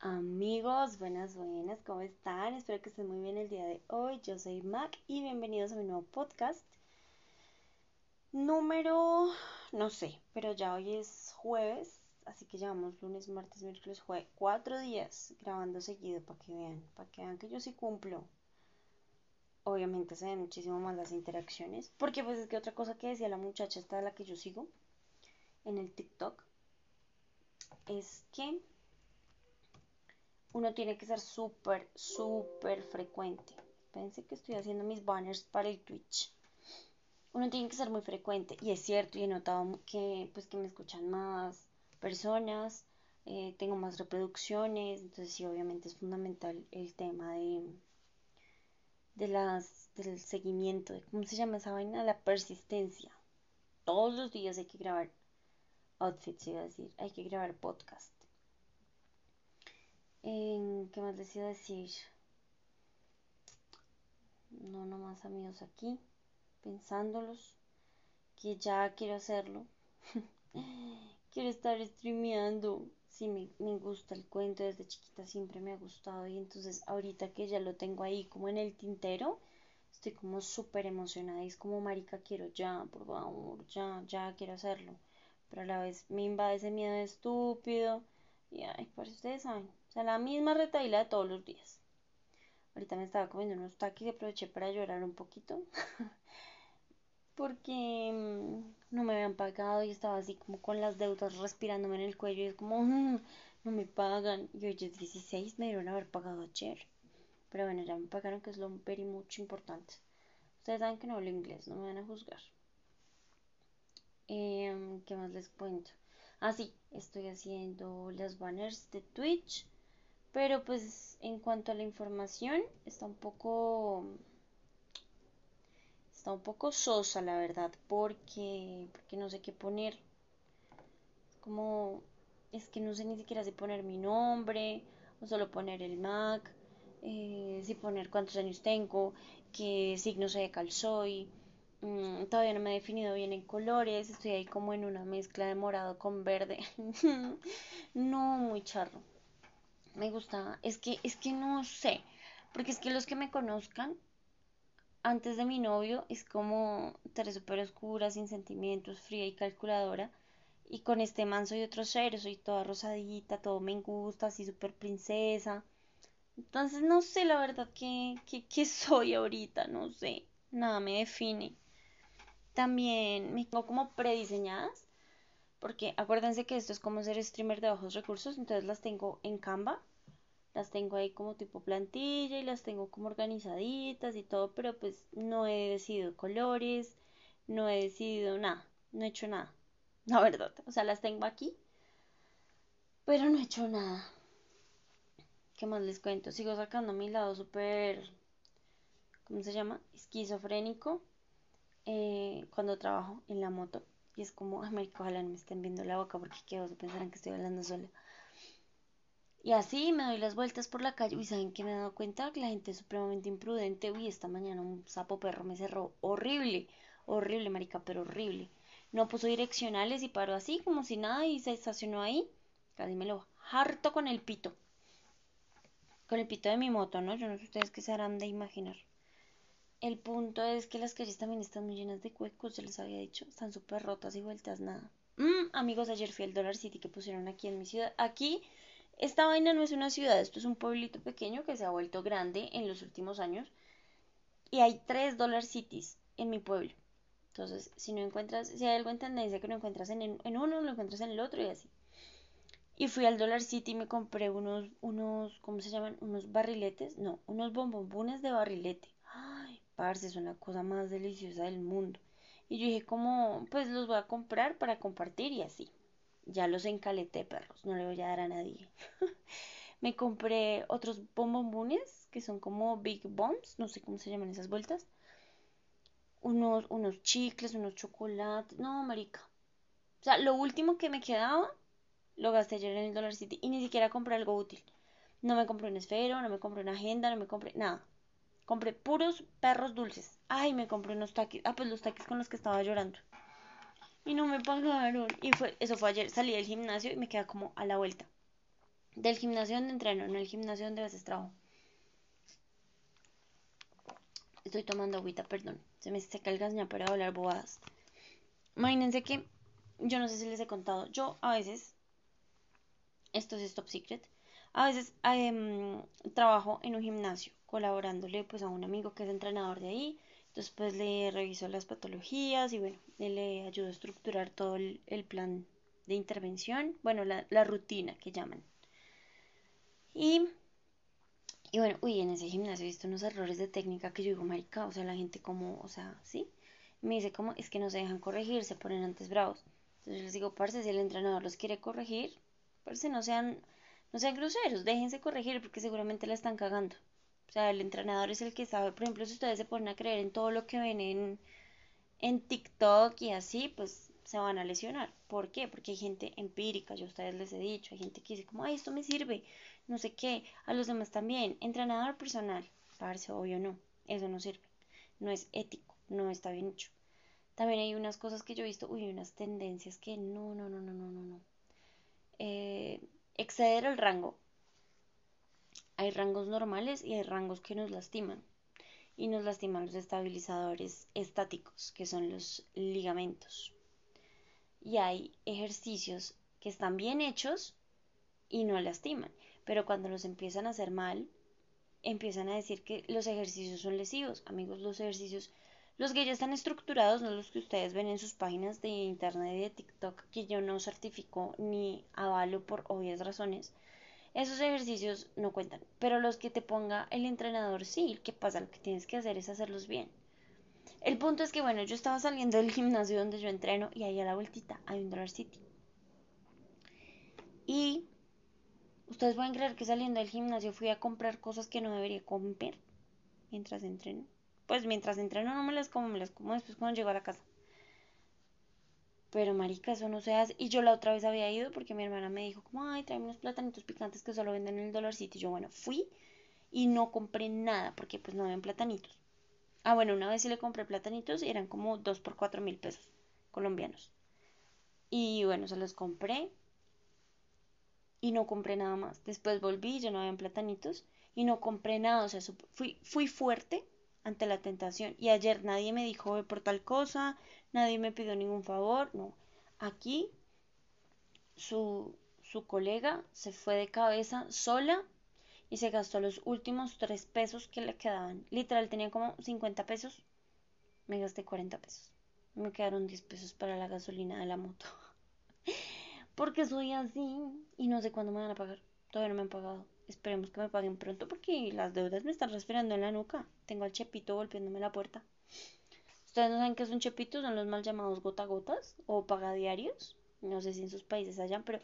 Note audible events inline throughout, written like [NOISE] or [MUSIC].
Amigos, buenas, buenas, ¿cómo están? Espero que estén muy bien el día de hoy. Yo soy Mac y bienvenidos a mi nuevo podcast. Número, no sé, pero ya hoy es jueves, así que llevamos lunes, martes, miércoles, jueves, cuatro días grabando seguido para que vean, para que vean que yo sí cumplo. Obviamente se ven muchísimo más las interacciones, porque pues es que otra cosa que decía la muchacha esta de la que yo sigo en el TikTok es que uno tiene que ser súper, súper frecuente. Pensé que estoy haciendo mis banners para el Twitch. Uno tiene que ser muy frecuente. Y es cierto, y he notado que, pues, que me escuchan más personas, eh, tengo más reproducciones. Entonces, sí, obviamente es fundamental el tema de, de las, del seguimiento, cómo se llama esa vaina, la persistencia. Todos los días hay que grabar outfits, iba a decir, hay que grabar podcast. ¿Qué más les iba a decir? No, nomás amigos aquí, pensándolos, que ya quiero hacerlo. [LAUGHS] quiero estar streameando. Sí, me, gusta el cuento, desde chiquita siempre me ha gustado y entonces ahorita que ya lo tengo ahí como en el tintero, estoy como súper emocionada y es como marica quiero ya, por favor, ya, ya quiero hacerlo. Pero a la vez me invade ese miedo estúpido y ay, por ustedes saben, la misma retaila de todos los días. Ahorita me estaba comiendo unos taquis y aproveché para llorar un poquito. [LAUGHS] porque mm, no me habían pagado y estaba así como con las deudas respirándome en el cuello y es como, mm, no me pagan. Y hoy es 16, me dieron haber pagado ayer. Pero bueno, ya me pagaron, que es lo very mucho importante. Ustedes saben que no hablo inglés, no me van a juzgar. Em, ¿Qué más les cuento? Ah, sí, estoy haciendo las banners de Twitch pero pues en cuanto a la información, está un poco. Está un poco sosa, la verdad, porque, porque no sé qué poner. Como. Es que no sé ni siquiera si poner mi nombre, o solo poner el Mac, eh, si poner cuántos años tengo, qué signo cal soy. Mm, todavía no me he definido bien en colores, estoy ahí como en una mezcla de morado con verde. [LAUGHS] no, muy charro me gusta, es que, es que no sé, porque es que los que me conozcan antes de mi novio es como Teresa súper oscura, sin sentimientos, fría y calculadora. Y con este man soy otro ser, soy toda rosadita, todo me gusta, así súper princesa. Entonces no sé la verdad qué, qué, soy ahorita, no sé, nada me define. También me tengo como prediseñadas porque acuérdense que esto es como ser streamer de bajos recursos, entonces las tengo en Canva, las tengo ahí como tipo plantilla y las tengo como organizaditas y todo, pero pues no he decidido colores, no he decidido nada, no he hecho nada, [LAUGHS] la verdad, o sea, las tengo aquí, pero no he hecho nada. ¿Qué más les cuento? Sigo sacando mi lado súper, ¿cómo se llama? Esquizofrénico eh, cuando trabajo en la moto. Y es como, ay, ojalá no me estén viendo la boca porque qué se pensarán que estoy hablando sola. Y así me doy las vueltas por la calle. Y saben que me he dado cuenta que la gente es supremamente imprudente. Uy, esta mañana un sapo perro me cerró. Horrible, horrible, marica, pero horrible. No puso direccionales y paró así como si nada y se estacionó ahí. Casi me lo harto con el pito. Con el pito de mi moto, ¿no? Yo no sé ustedes qué se harán de imaginar. El punto es que las calles también están muy llenas de huecos, ya les había dicho, están súper rotas y vueltas nada. Mm, amigos, ayer fui al Dollar City que pusieron aquí en mi ciudad. Aquí, esta vaina no es una ciudad, esto es un pueblito pequeño que se ha vuelto grande en los últimos años. Y hay tres Dollar Cities en mi pueblo. Entonces, si no encuentras, si hay algo en tendencia que no encuentras en, en uno, lo encuentras en el otro y así. Y fui al Dollar City y me compré unos, unos, ¿cómo se llaman? Unos barriletes, no, unos bombombones de barrilete Parce, es una cosa más deliciosa del mundo. Y yo dije, como, pues los voy a comprar para compartir y así. Ya los encaleté, perros, no le voy a dar a nadie. [LAUGHS] Me compré otros bombombones que son como Big Bombs, no sé cómo se llaman esas vueltas. Unos, unos chicles, unos chocolates. No, marica. O sea, lo último que me quedaba lo gasté ayer en el Dollar City y ni siquiera compré algo útil. No me compré un esfero, no me compré una agenda, no me compré nada. Compré puros perros dulces. Ay, me compré unos taquis. Ah, pues los taquis con los que estaba llorando. Y no me pagaron. Y fue, eso fue ayer. Salí del gimnasio y me quedé como a la vuelta. Del gimnasio donde entreno, no el gimnasio donde a veces trabajo. Estoy tomando agüita, perdón. Se me seca el gas ya para hablar bobadas. Imagínense que yo no sé si les he contado. Yo a veces, esto es top secret, a veces em, trabajo en un gimnasio colaborándole pues a un amigo que es entrenador de ahí. Entonces pues le reviso las patologías y bueno, le ayudo a estructurar todo el, plan de intervención, bueno, la, rutina que llaman. Y bueno, uy, en ese gimnasio he visto unos errores de técnica que yo digo, marica, o sea, la gente como, o sea, ¿sí? me dice como, es que no se dejan corregir, se ponen antes bravos. Entonces les digo, parce, si el entrenador los quiere corregir, parce, no sean, no sean groseros, déjense corregir porque seguramente la están cagando. O sea, el entrenador es el que sabe, por ejemplo, si ustedes se ponen a creer en todo lo que ven en, en TikTok y así, pues se van a lesionar. ¿Por qué? Porque hay gente empírica, yo a ustedes les he dicho, hay gente que dice como, ay, esto me sirve, no sé qué, a los demás también. Entrenador personal, parce, obvio no, eso no sirve, no es ético, no está bien hecho. También hay unas cosas que yo he visto, uy, unas tendencias que no, no, no, no, no, no, no. Eh, exceder el rango. Hay rangos normales y hay rangos que nos lastiman. Y nos lastiman los estabilizadores estáticos, que son los ligamentos. Y hay ejercicios que están bien hechos y no lastiman. Pero cuando los empiezan a hacer mal, empiezan a decir que los ejercicios son lesivos. Amigos, los ejercicios los que ya están estructurados, no los que ustedes ven en sus páginas de internet y de TikTok, que yo no certifico ni avalo por obvias razones. Esos ejercicios no cuentan, pero los que te ponga el entrenador sí, ¿qué pasa? Lo que tienes que hacer es hacerlos bien. El punto es que, bueno, yo estaba saliendo del gimnasio donde yo entreno y ahí a la vueltita hay un Dollar City. Y ustedes pueden creer que saliendo del gimnasio fui a comprar cosas que no debería comer mientras entreno pues mientras entreno no me las como, me las como después cuando llego a la casa. Pero marica, eso no se hace. Y yo la otra vez había ido porque mi hermana me dijo como, ay, tráeme unos platanitos picantes que solo venden en el Dollar City. Y yo, bueno, fui y no compré nada porque pues no habían platanitos. Ah, bueno, una vez sí le compré platanitos y eran como dos por cuatro mil pesos colombianos. Y bueno, se los compré y no compré nada más. Después volví ya no habían platanitos y no compré nada. O sea, fui, fui fuerte ante la tentación. Y ayer nadie me dijo por tal cosa, nadie me pidió ningún favor, no. Aquí su, su colega se fue de cabeza sola y se gastó los últimos tres pesos que le quedaban. Literal, tenía como 50 pesos. Me gasté 40 pesos. Me quedaron 10 pesos para la gasolina de la moto. [LAUGHS] Porque soy así y no sé cuándo me van a pagar. Todavía no me han pagado. Esperemos que me paguen pronto porque las deudas me están respirando en la nuca. Tengo al chepito golpeándome la puerta. ¿Ustedes no saben qué es un chepito? Son los mal llamados gota gotas o pagadiarios. No sé si en sus países hayan, pero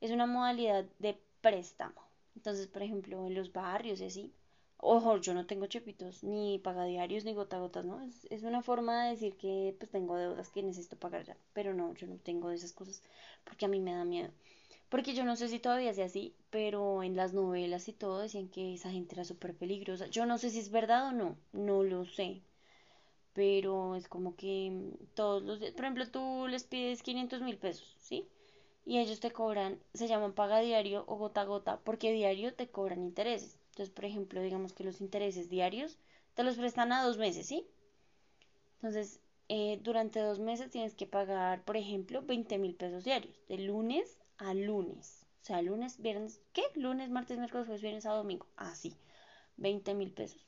es una modalidad de préstamo. Entonces, por ejemplo, en los barrios y así. Ojo, yo no tengo chepitos, ni pagadiarios, ni gota gotas, ¿no? Es, es una forma de decir que pues tengo deudas que necesito pagar ya. Pero no, yo no tengo esas cosas porque a mí me da miedo. Porque yo no sé si todavía sea así, pero en las novelas y todo decían que esa gente era súper peligrosa. Yo no sé si es verdad o no, no lo sé. Pero es como que todos los días, por ejemplo, tú les pides 500 mil pesos, ¿sí? Y ellos te cobran, se llaman paga diario o gota a gota, porque diario te cobran intereses. Entonces, por ejemplo, digamos que los intereses diarios te los prestan a dos meses, ¿sí? Entonces, eh, durante dos meses tienes que pagar, por ejemplo, 20 mil pesos diarios, de lunes a lunes. O sea, lunes, viernes, ¿qué? Lunes, martes, miércoles, jueves, viernes a domingo. Así, ah, 20 mil pesos.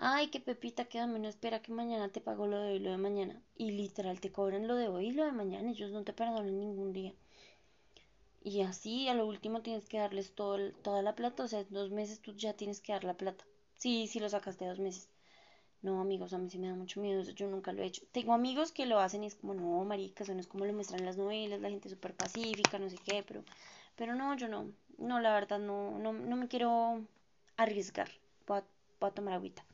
Ay, qué pepita, quédame, no espera que mañana te pago lo de hoy y lo de mañana. Y literal, te cobran lo de hoy y lo de mañana. Ellos no te perdonan ningún día. Y así, a lo último, tienes que darles todo, toda la plata. O sea, dos meses tú ya tienes que dar la plata. Sí, sí lo sacaste dos meses. No, amigos, a mí sí me da mucho miedo, yo nunca lo he hecho. Tengo amigos que lo hacen y es como, no, marica, eso no es como lo muestran en las novelas, la gente súper pacífica, no sé qué, pero, pero no, yo no, no, la verdad, no, no, no me quiero arriesgar. Voy a, tomar agüita.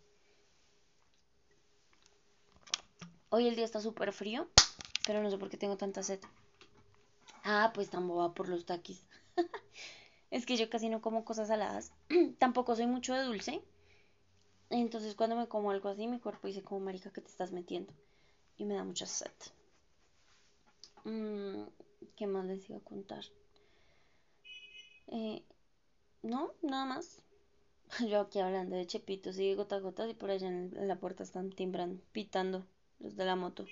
Hoy el día está súper frío, pero no sé por qué tengo tanta sed. Ah, pues tan boba por los taquis. [LAUGHS] es que yo casi no como cosas saladas. [CLEARS THROAT] Tampoco soy mucho de dulce. Entonces cuando me como algo así, mi cuerpo dice como marica que te estás metiendo. Y me da mucha sed. Mm, ¿Qué más les iba a contar? Eh, no, nada más. [LAUGHS] Yo aquí hablando de chepitos y de gotas gotas y por allá en, la puerta están timbrando, pitando los de la moto.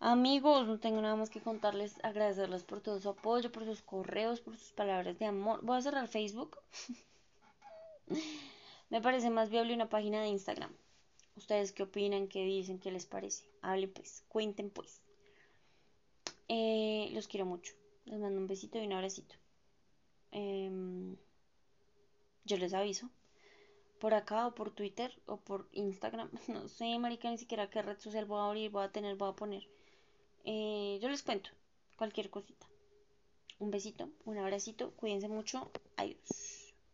Amigos, no tengo nada más que contarles, agradecerles por todo su apoyo, por sus correos, por sus palabras de amor. Voy a cerrar Facebook. [LAUGHS] Me parece más viable una página de Instagram. ¿Ustedes qué opinan? ¿Qué dicen? ¿Qué les parece? Hablen pues, cuenten pues. Eh, los quiero mucho. Les mando un besito y un abracito. Em, yo les aviso. Por acá o por Twitter o por Instagram. [LAUGHS] No sé, marica, ni siquiera qué red social voy a abrir, voy a tener, voy a poner. Eh, yo les cuento cualquier cosita. Un besito, un abracito, cuídense mucho. Adiós.